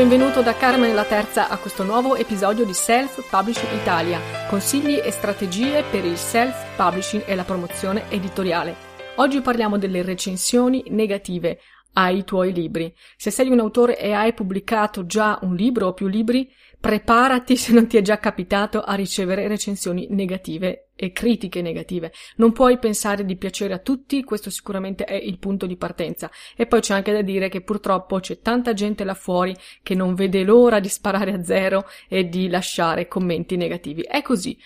Benvenuto da Carmen la Terza a questo nuovo episodio di Self Publishing Italia, consigli e strategie per il self publishing e la promozione editoriale. Oggi parliamo delle recensioni negative ai tuoi libri. Se sei un autore e hai pubblicato già un libro o più libri, preparati se non ti è già capitato a ricevere recensioni negative e critiche negative. Non puoi pensare di piacere a tutti, questo sicuramente è il punto di partenza. E poi c'è anche da dire che purtroppo c'è tanta gente là fuori che non vede l'ora di sparare a zero e di lasciare commenti negativi. È così.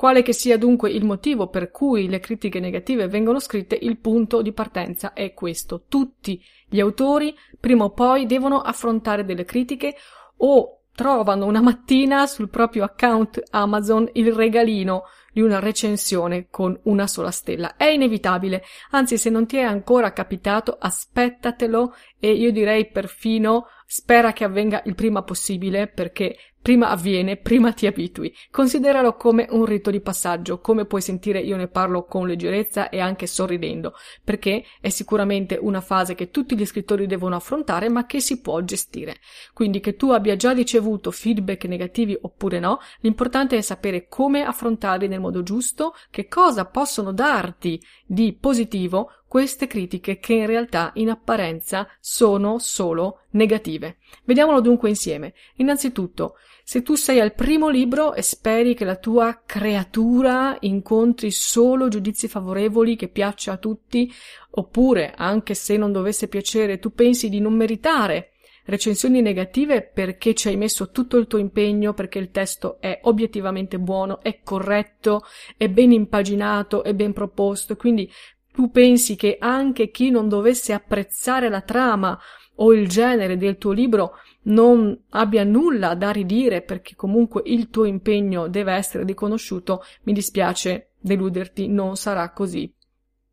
Quale che sia dunque il motivo per cui le critiche negative vengono scritte, il punto di partenza è questo. Tutti gli autori prima o poi devono affrontare delle critiche o trovano una mattina sul proprio account Amazon il regalino di una recensione con una sola stella. È inevitabile, anzi se non ti è ancora capitato aspettatelo e io direi perfino spera che avvenga il prima possibile perché prima avviene, prima ti abitui. Consideralo come un rito di passaggio, come puoi sentire io ne parlo con leggerezza e anche sorridendo, perché è sicuramente una fase che tutti gli scrittori devono affrontare ma che si può gestire. Quindi che tu abbia già ricevuto feedback negativi oppure no, l'importante è sapere come affrontarli nel modo giusto, che cosa possono darti di positivo queste critiche che in realtà in apparenza sono solo negative. Vediamolo dunque insieme. Innanzitutto, se tu sei al primo libro e speri che la tua creatura incontri solo giudizi favorevoli che piaccia a tutti, oppure, anche se non dovesse piacere, tu pensi di non meritare recensioni negative perché ci hai messo tutto il tuo impegno, perché il testo è obiettivamente buono, è corretto, è ben impaginato, è ben proposto, quindi tu pensi che anche chi non dovesse apprezzare la trama o il genere del tuo libro non abbia nulla da ridire perché comunque il tuo impegno deve essere riconosciuto, mi dispiace deluderti, non sarà così.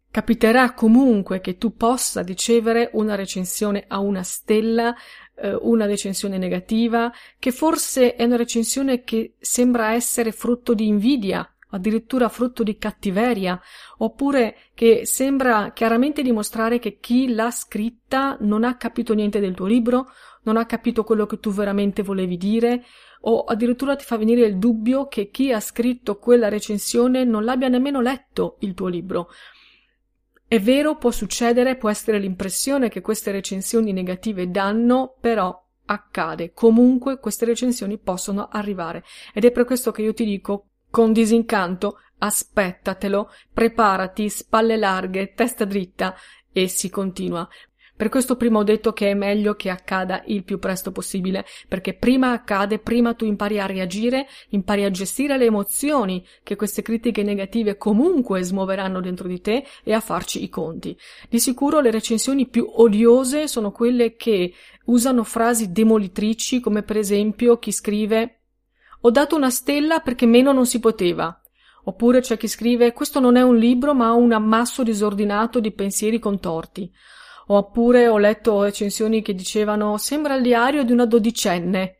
Capiterà comunque che tu possa ricevere una recensione a una stella, eh, una recensione negativa, che forse è una recensione che sembra essere frutto di invidia, addirittura frutto di cattiveria, oppure che sembra chiaramente dimostrare che chi l'ha scritta non ha capito niente del tuo libro, non ha capito quello che tu veramente volevi dire, o addirittura ti fa venire il dubbio che chi ha scritto quella recensione non l'abbia nemmeno letto il tuo libro. È vero, può succedere, può essere l'impressione che queste recensioni negative danno, però accade. Comunque queste recensioni possono arrivare. Ed è per questo che io ti dico con disincanto, aspettatelo, preparati, spalle larghe, testa dritta e si continua. Per questo prima ho detto che è meglio che accada il più presto possibile, perché prima accade, prima tu impari a reagire, impari a gestire le emozioni che queste critiche negative comunque smuoveranno dentro di te e a farci i conti. Di sicuro le recensioni più odiose sono quelle che usano frasi demolitrici, come per esempio chi scrive ho dato una stella perché meno non si poteva. Oppure c'è chi scrive questo non è un libro ma un ammasso disordinato di pensieri contorti. Oppure ho letto recensioni che dicevano sembra il diario di una dodicenne.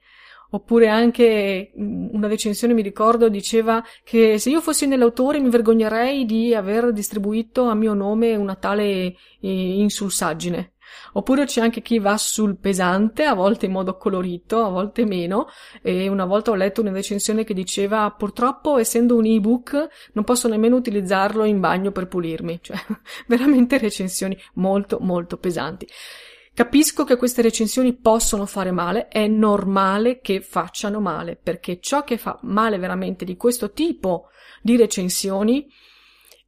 Oppure anche mm, una recensione, mi ricordo, diceva che se io fossi nell'autore mi vergognerei di aver distribuito a mio nome una tale eh, insulsaggine. Oppure c'è anche chi va sul pesante, a volte in modo colorito, a volte meno, e una volta ho letto una recensione che diceva purtroppo essendo un ebook non posso nemmeno utilizzarlo in bagno per pulirmi, cioè veramente recensioni molto molto pesanti. Capisco che queste recensioni possono fare male, è normale che facciano male, perché ciò che fa male veramente di questo tipo di recensioni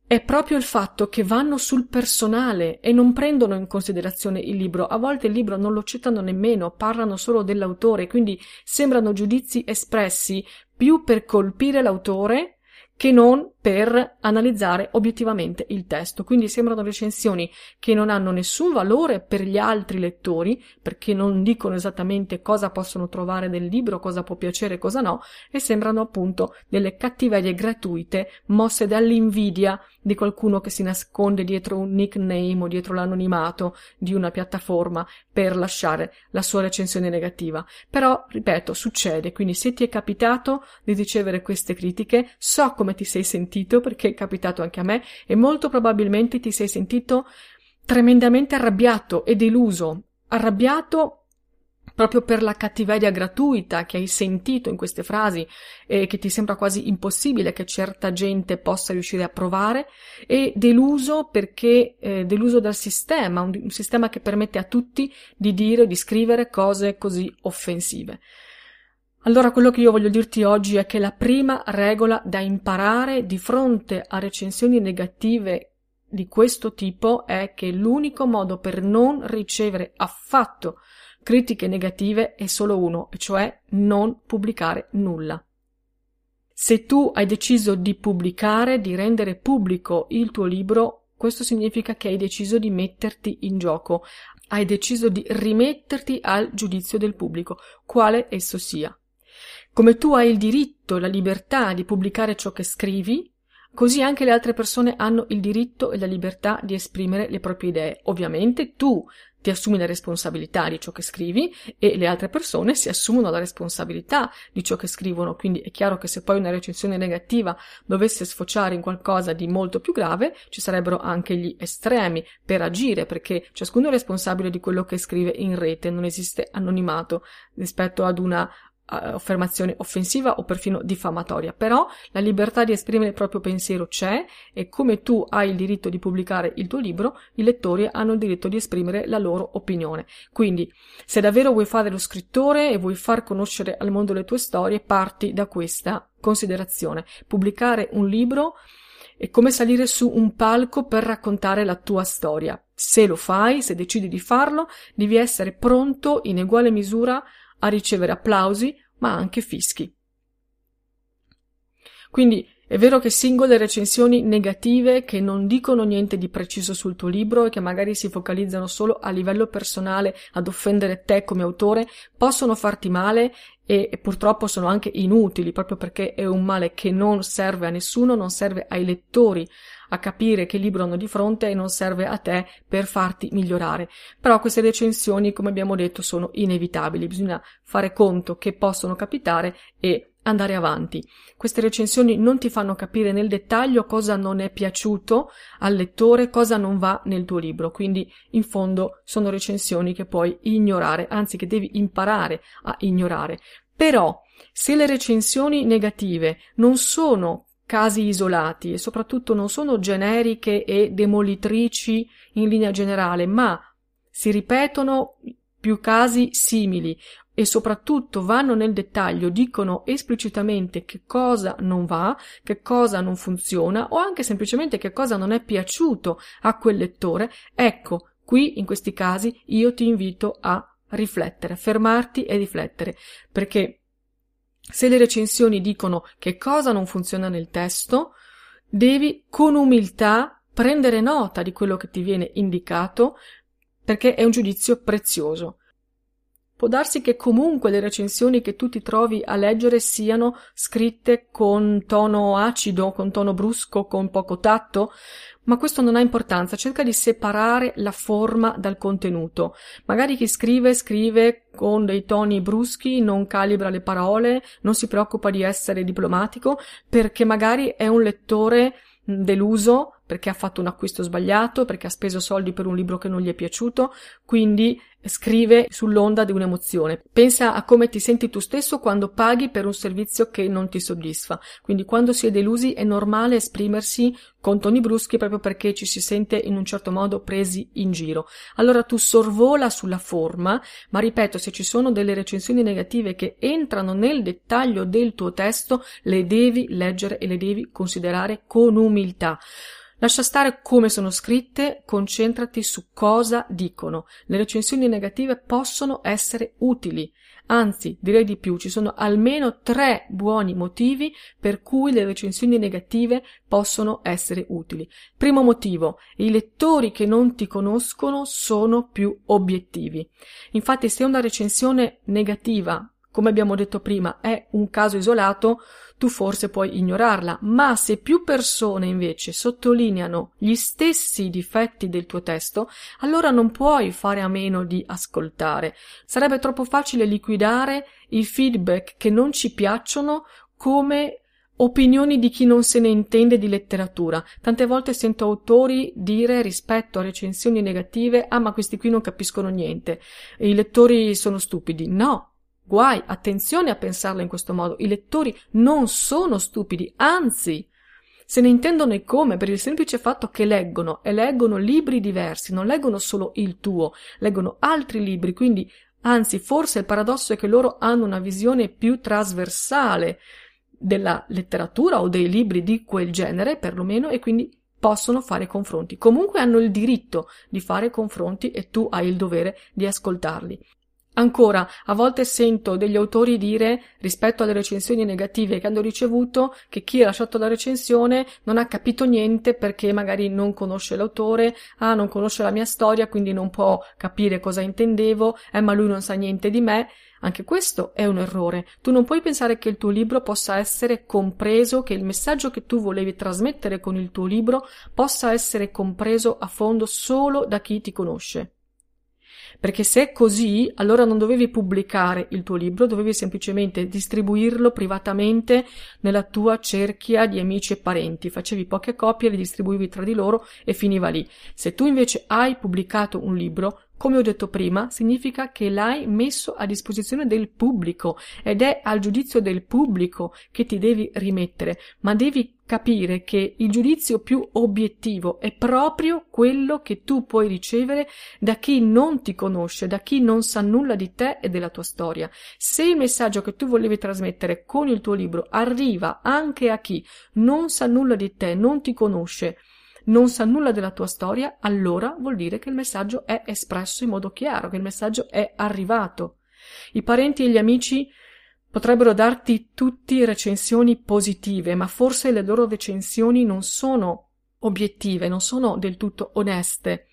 è proprio il fatto che vanno sul personale e non prendono in considerazione il libro. A volte il libro non lo citano nemmeno, parlano solo dell'autore, quindi sembrano giudizi espressi più per colpire l'autore che non per analizzare obiettivamente il testo. Quindi sembrano recensioni che non hanno nessun valore per gli altri lettori, perché non dicono esattamente cosa possono trovare nel libro, cosa può piacere e cosa no, e sembrano appunto delle cattiverie gratuite mosse dall'invidia di qualcuno che si nasconde dietro un nickname o dietro l'anonimato di una piattaforma per lasciare la sua recensione negativa. Però, ripeto, succede, quindi se ti è capitato di ricevere queste critiche, so come ti sei sentito perché è capitato anche a me e molto probabilmente ti sei sentito tremendamente arrabbiato e deluso, arrabbiato proprio per la cattiveria gratuita che hai sentito in queste frasi e che ti sembra quasi impossibile che certa gente possa riuscire a provare e deluso perché eh, deluso dal sistema, un, un sistema che permette a tutti di dire o di scrivere cose così offensive. Allora quello che io voglio dirti oggi è che la prima regola da imparare di fronte a recensioni negative di questo tipo è che l'unico modo per non ricevere affatto critiche negative è solo uno, e cioè non pubblicare nulla. Se tu hai deciso di pubblicare, di rendere pubblico il tuo libro, questo significa che hai deciso di metterti in gioco, hai deciso di rimetterti al giudizio del pubblico, quale esso sia. Come tu hai il diritto la libertà di pubblicare ciò che scrivi, così anche le altre persone hanno il diritto e la libertà di esprimere le proprie idee. Ovviamente tu ti assumi la responsabilità di ciò che scrivi e le altre persone si assumono la responsabilità di ciò che scrivono, quindi è chiaro che se poi una recensione negativa dovesse sfociare in qualcosa di molto più grave, ci sarebbero anche gli estremi per agire, perché ciascuno è responsabile di quello che scrive in rete, non esiste anonimato rispetto ad una affermazione offensiva o perfino diffamatoria, però la libertà di esprimere il proprio pensiero c'è e come tu hai il diritto di pubblicare il tuo libro, i lettori hanno il diritto di esprimere la loro opinione. Quindi, se davvero vuoi fare lo scrittore e vuoi far conoscere al mondo le tue storie, parti da questa considerazione. Pubblicare un libro è come salire su un palco per raccontare la tua storia. Se lo fai, se decidi di farlo, devi essere pronto in uguale misura a ricevere applausi, ma anche fischi. Quindi è vero che singole recensioni negative che non dicono niente di preciso sul tuo libro e che magari si focalizzano solo a livello personale ad offendere te come autore possono farti male e, e purtroppo sono anche inutili proprio perché è un male che non serve a nessuno, non serve ai lettori a capire che libro hanno di fronte e non serve a te per farti migliorare. Però queste recensioni, come abbiamo detto, sono inevitabili, bisogna fare conto che possono capitare e andare avanti. Queste recensioni non ti fanno capire nel dettaglio cosa non è piaciuto al lettore, cosa non va nel tuo libro, quindi in fondo sono recensioni che puoi ignorare, anzi che devi imparare a ignorare. Però se le recensioni negative non sono casi isolati e soprattutto non sono generiche e demolitrici in linea generale, ma si ripetono più casi simili e soprattutto vanno nel dettaglio, dicono esplicitamente che cosa non va, che cosa non funziona o anche semplicemente che cosa non è piaciuto a quel lettore, ecco, qui in questi casi io ti invito a riflettere, fermarti e riflettere, perché se le recensioni dicono che cosa non funziona nel testo, devi con umiltà prendere nota di quello che ti viene indicato perché è un giudizio prezioso. Può darsi che comunque le recensioni che tu ti trovi a leggere siano scritte con tono acido, con tono brusco, con poco tatto, ma questo non ha importanza, cerca di separare la forma dal contenuto. Magari chi scrive scrive con dei toni bruschi, non calibra le parole, non si preoccupa di essere diplomatico, perché magari è un lettore deluso perché ha fatto un acquisto sbagliato, perché ha speso soldi per un libro che non gli è piaciuto, quindi scrive sull'onda di un'emozione. Pensa a come ti senti tu stesso quando paghi per un servizio che non ti soddisfa. Quindi quando si è delusi è normale esprimersi con toni bruschi proprio perché ci si sente in un certo modo presi in giro. Allora tu sorvola sulla forma, ma ripeto, se ci sono delle recensioni negative che entrano nel dettaglio del tuo testo, le devi leggere e le devi considerare con umiltà. Lascia stare come sono scritte, concentrati su cosa dicono. Le recensioni negative possono essere utili. Anzi, direi di più, ci sono almeno tre buoni motivi per cui le recensioni negative possono essere utili. Primo motivo, i lettori che non ti conoscono sono più obiettivi. Infatti, se una recensione negativa come abbiamo detto prima, è un caso isolato, tu forse puoi ignorarla, ma se più persone invece sottolineano gli stessi difetti del tuo testo, allora non puoi fare a meno di ascoltare. Sarebbe troppo facile liquidare i feedback che non ci piacciono come opinioni di chi non se ne intende di letteratura. Tante volte sento autori dire rispetto a recensioni negative: Ah, ma questi qui non capiscono niente. I lettori sono stupidi. No, Guai, attenzione a pensarla in questo modo. I lettori non sono stupidi, anzi, se ne intendono e come per il semplice fatto che leggono e leggono libri diversi, non leggono solo il tuo, leggono altri libri, quindi anzi, forse il paradosso è che loro hanno una visione più trasversale della letteratura o dei libri di quel genere, perlomeno, e quindi possono fare confronti. Comunque hanno il diritto di fare confronti e tu hai il dovere di ascoltarli. Ancora, a volte sento degli autori dire, rispetto alle recensioni negative che hanno ricevuto, che chi ha lasciato la recensione non ha capito niente perché magari non conosce l'autore, ah, non conosce la mia storia, quindi non può capire cosa intendevo, eh, ma lui non sa niente di me. Anche questo è un errore. Tu non puoi pensare che il tuo libro possa essere compreso, che il messaggio che tu volevi trasmettere con il tuo libro possa essere compreso a fondo solo da chi ti conosce. Perché se è così, allora non dovevi pubblicare il tuo libro, dovevi semplicemente distribuirlo privatamente nella tua cerchia di amici e parenti. Facevi poche copie, le distribuivi tra di loro e finiva lì. Se tu invece hai pubblicato un libro, come ho detto prima, significa che l'hai messo a disposizione del pubblico ed è al giudizio del pubblico che ti devi rimettere, ma devi capire che il giudizio più obiettivo è proprio quello che tu puoi ricevere da chi non ti conosce, da chi non sa nulla di te e della tua storia. Se il messaggio che tu volevi trasmettere con il tuo libro arriva anche a chi non sa nulla di te, non ti conosce, non sa nulla della tua storia, allora vuol dire che il messaggio è espresso in modo chiaro, che il messaggio è arrivato. I parenti e gli amici Potrebbero darti tutti recensioni positive, ma forse le loro recensioni non sono obiettive, non sono del tutto oneste,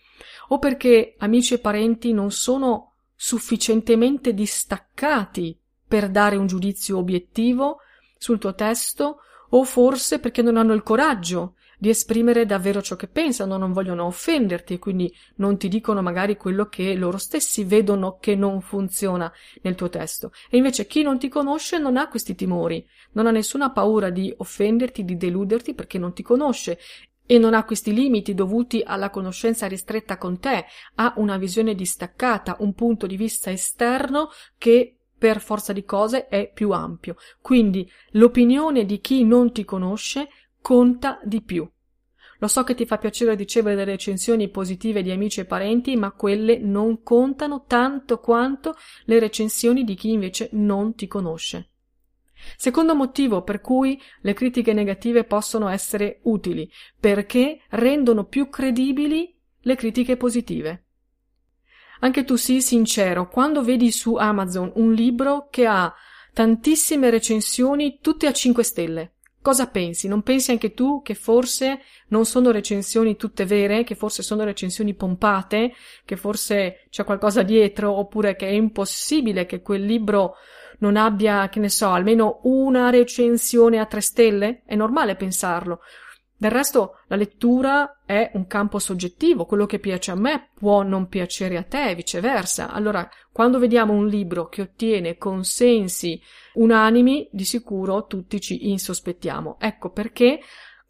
o perché amici e parenti non sono sufficientemente distaccati per dare un giudizio obiettivo sul tuo testo, o forse perché non hanno il coraggio di esprimere davvero ciò che pensano, non vogliono offenderti e quindi non ti dicono magari quello che loro stessi vedono che non funziona nel tuo testo. E invece chi non ti conosce non ha questi timori, non ha nessuna paura di offenderti, di deluderti perché non ti conosce e non ha questi limiti dovuti alla conoscenza ristretta con te, ha una visione distaccata, un punto di vista esterno che per forza di cose è più ampio. Quindi l'opinione di chi non ti conosce conta di più. Lo so che ti fa piacere ricevere delle recensioni positive di amici e parenti, ma quelle non contano tanto quanto le recensioni di chi invece non ti conosce. Secondo motivo per cui le critiche negative possono essere utili, perché rendono più credibili le critiche positive. Anche tu sii sincero, quando vedi su Amazon un libro che ha tantissime recensioni tutte a 5 stelle, Cosa pensi? Non pensi anche tu che forse non sono recensioni tutte vere, che forse sono recensioni pompate, che forse c'è qualcosa dietro, oppure che è impossibile che quel libro non abbia, che ne so, almeno una recensione a tre stelle? È normale pensarlo. Del resto, la lettura è un campo soggettivo, quello che piace a me può non piacere a te e viceversa. Allora, quando vediamo un libro che ottiene consensi unanimi, di sicuro tutti ci insospettiamo. Ecco perché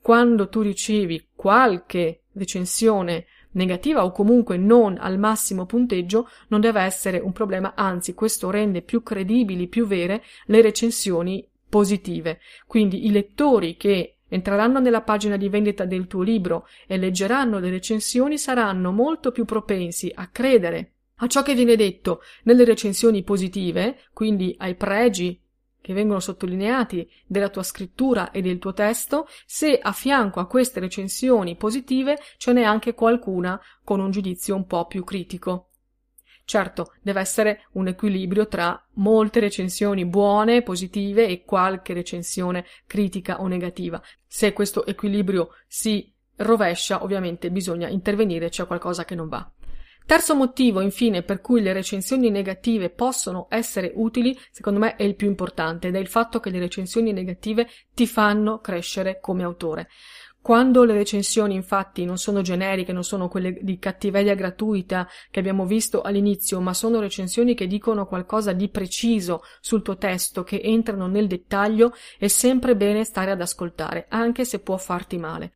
quando tu ricevi qualche recensione negativa o comunque non al massimo punteggio non deve essere un problema, anzi questo rende più credibili, più vere le recensioni positive. Quindi i lettori che entreranno nella pagina di vendita del tuo libro e leggeranno le recensioni saranno molto più propensi a credere a ciò che viene detto nelle recensioni positive, quindi ai pregi che vengono sottolineati della tua scrittura e del tuo testo, se a fianco a queste recensioni positive ce n'è anche qualcuna con un giudizio un po' più critico. Certo, deve essere un equilibrio tra molte recensioni buone, positive e qualche recensione critica o negativa. Se questo equilibrio si rovescia, ovviamente bisogna intervenire, c'è qualcosa che non va. Terzo motivo, infine, per cui le recensioni negative possono essere utili, secondo me è il più importante, ed è il fatto che le recensioni negative ti fanno crescere come autore. Quando le recensioni infatti non sono generiche, non sono quelle di cattiveria gratuita che abbiamo visto all'inizio, ma sono recensioni che dicono qualcosa di preciso sul tuo testo, che entrano nel dettaglio, è sempre bene stare ad ascoltare, anche se può farti male.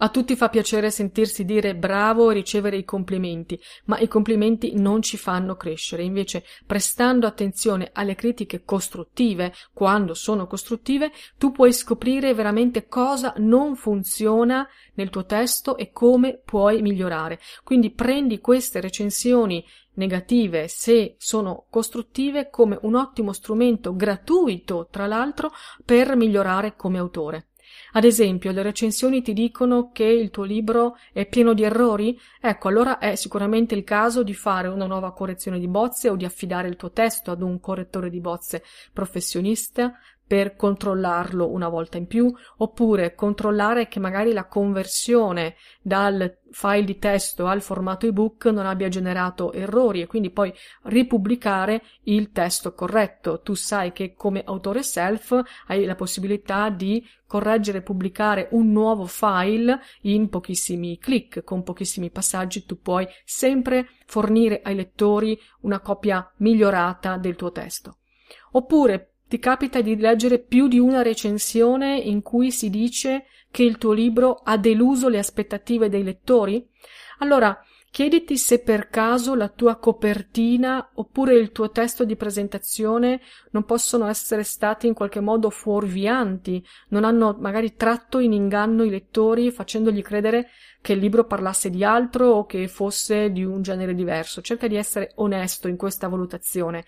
A tutti fa piacere sentirsi dire bravo e ricevere i complimenti, ma i complimenti non ci fanno crescere. Invece, prestando attenzione alle critiche costruttive, quando sono costruttive, tu puoi scoprire veramente cosa non funziona nel tuo testo e come puoi migliorare. Quindi prendi queste recensioni negative, se sono costruttive, come un ottimo strumento gratuito, tra l'altro, per migliorare come autore. Ad esempio, le recensioni ti dicono che il tuo libro è pieno di errori? Ecco, allora è sicuramente il caso di fare una nuova correzione di bozze o di affidare il tuo testo ad un correttore di bozze professionista per controllarlo una volta in più, oppure controllare che magari la conversione dal file di testo al formato ebook non abbia generato errori e quindi poi ripubblicare il testo corretto. Tu sai che come autore self hai la possibilità di correggere e pubblicare un nuovo file in pochissimi clic, con pochissimi passaggi tu puoi sempre fornire ai lettori una copia migliorata del tuo testo. Oppure ti capita di leggere più di una recensione in cui si dice che il tuo libro ha deluso le aspettative dei lettori? Allora, chiediti se per caso la tua copertina oppure il tuo testo di presentazione non possono essere stati in qualche modo fuorvianti, non hanno magari tratto in inganno i lettori facendogli credere che il libro parlasse di altro o che fosse di un genere diverso. Cerca di essere onesto in questa valutazione.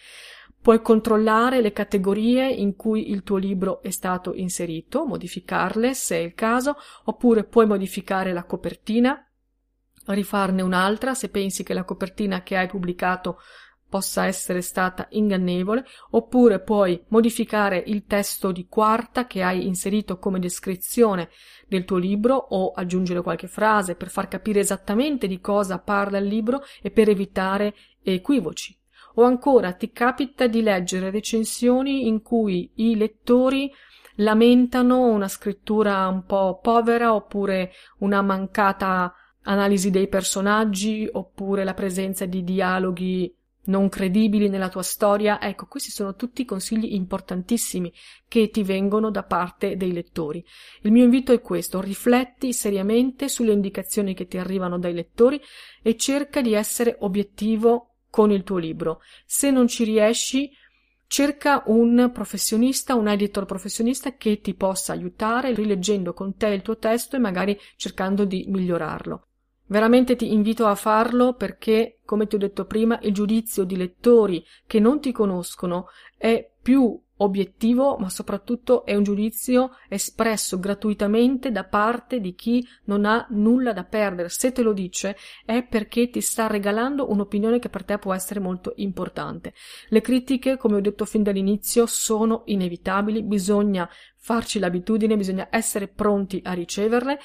Puoi controllare le categorie in cui il tuo libro è stato inserito, modificarle se è il caso, oppure puoi modificare la copertina, rifarne un'altra se pensi che la copertina che hai pubblicato possa essere stata ingannevole, oppure puoi modificare il testo di quarta che hai inserito come descrizione del tuo libro o aggiungere qualche frase per far capire esattamente di cosa parla il libro e per evitare equivoci. O ancora ti capita di leggere recensioni in cui i lettori lamentano una scrittura un po' povera oppure una mancata analisi dei personaggi oppure la presenza di dialoghi non credibili nella tua storia. Ecco, questi sono tutti consigli importantissimi che ti vengono da parte dei lettori. Il mio invito è questo, rifletti seriamente sulle indicazioni che ti arrivano dai lettori e cerca di essere obiettivo con il tuo libro. Se non ci riesci, cerca un professionista, un editor professionista che ti possa aiutare rileggendo con te il tuo testo e magari cercando di migliorarlo. Veramente ti invito a farlo perché, come ti ho detto prima, il giudizio di lettori che non ti conoscono è più obiettivo, ma soprattutto è un giudizio espresso gratuitamente da parte di chi non ha nulla da perdere. Se te lo dice è perché ti sta regalando un'opinione che per te può essere molto importante. Le critiche, come ho detto fin dall'inizio, sono inevitabili, bisogna farci l'abitudine, bisogna essere pronti a riceverle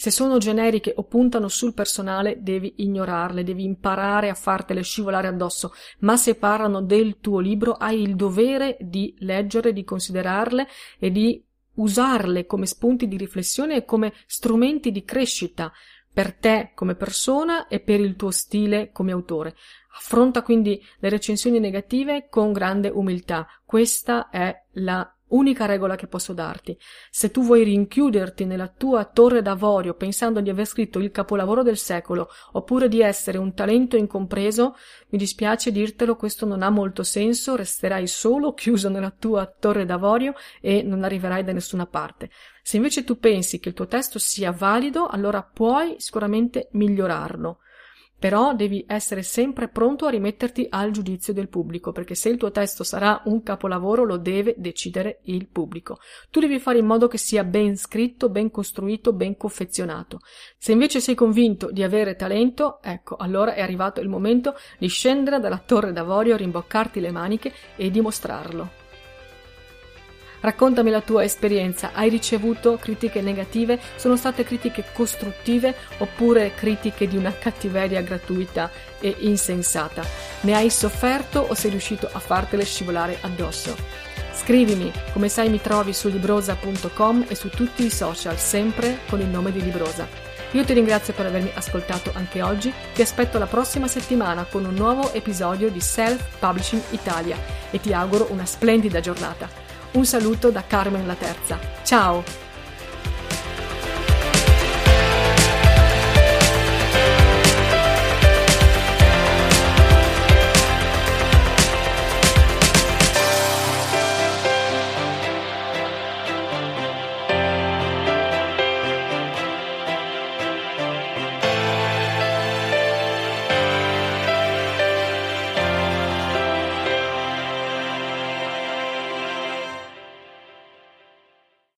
se sono generiche o puntano sul personale, devi ignorarle, devi imparare a fartele scivolare addosso, ma se parlano del tuo libro, hai il dovere di leggere, di considerarle e di usarle come spunti di riflessione e come strumenti di crescita per te come persona e per il tuo stile come autore. Affronta quindi le recensioni negative con grande umiltà. Questa è la Unica regola che posso darti. Se tu vuoi rinchiuderti nella tua torre d'avorio pensando di aver scritto il capolavoro del secolo oppure di essere un talento incompreso, mi dispiace dirtelo, questo non ha molto senso, resterai solo chiuso nella tua torre d'avorio e non arriverai da nessuna parte. Se invece tu pensi che il tuo testo sia valido, allora puoi sicuramente migliorarlo. Però devi essere sempre pronto a rimetterti al giudizio del pubblico, perché se il tuo testo sarà un capolavoro lo deve decidere il pubblico. Tu devi fare in modo che sia ben scritto, ben costruito, ben confezionato. Se invece sei convinto di avere talento, ecco, allora è arrivato il momento di scendere dalla torre d'avorio, rimboccarti le maniche e dimostrarlo. Raccontami la tua esperienza. Hai ricevuto critiche negative? Sono state critiche costruttive oppure critiche di una cattiveria gratuita e insensata? Ne hai sofferto o sei riuscito a fartele scivolare addosso? Scrivimi, come sai mi trovi su librosa.com e su tutti i social, sempre con il nome di Librosa. Io ti ringrazio per avermi ascoltato anche oggi, ti aspetto la prossima settimana con un nuovo episodio di Self Publishing Italia e ti auguro una splendida giornata. Un saluto da Carmen la Terza. Ciao!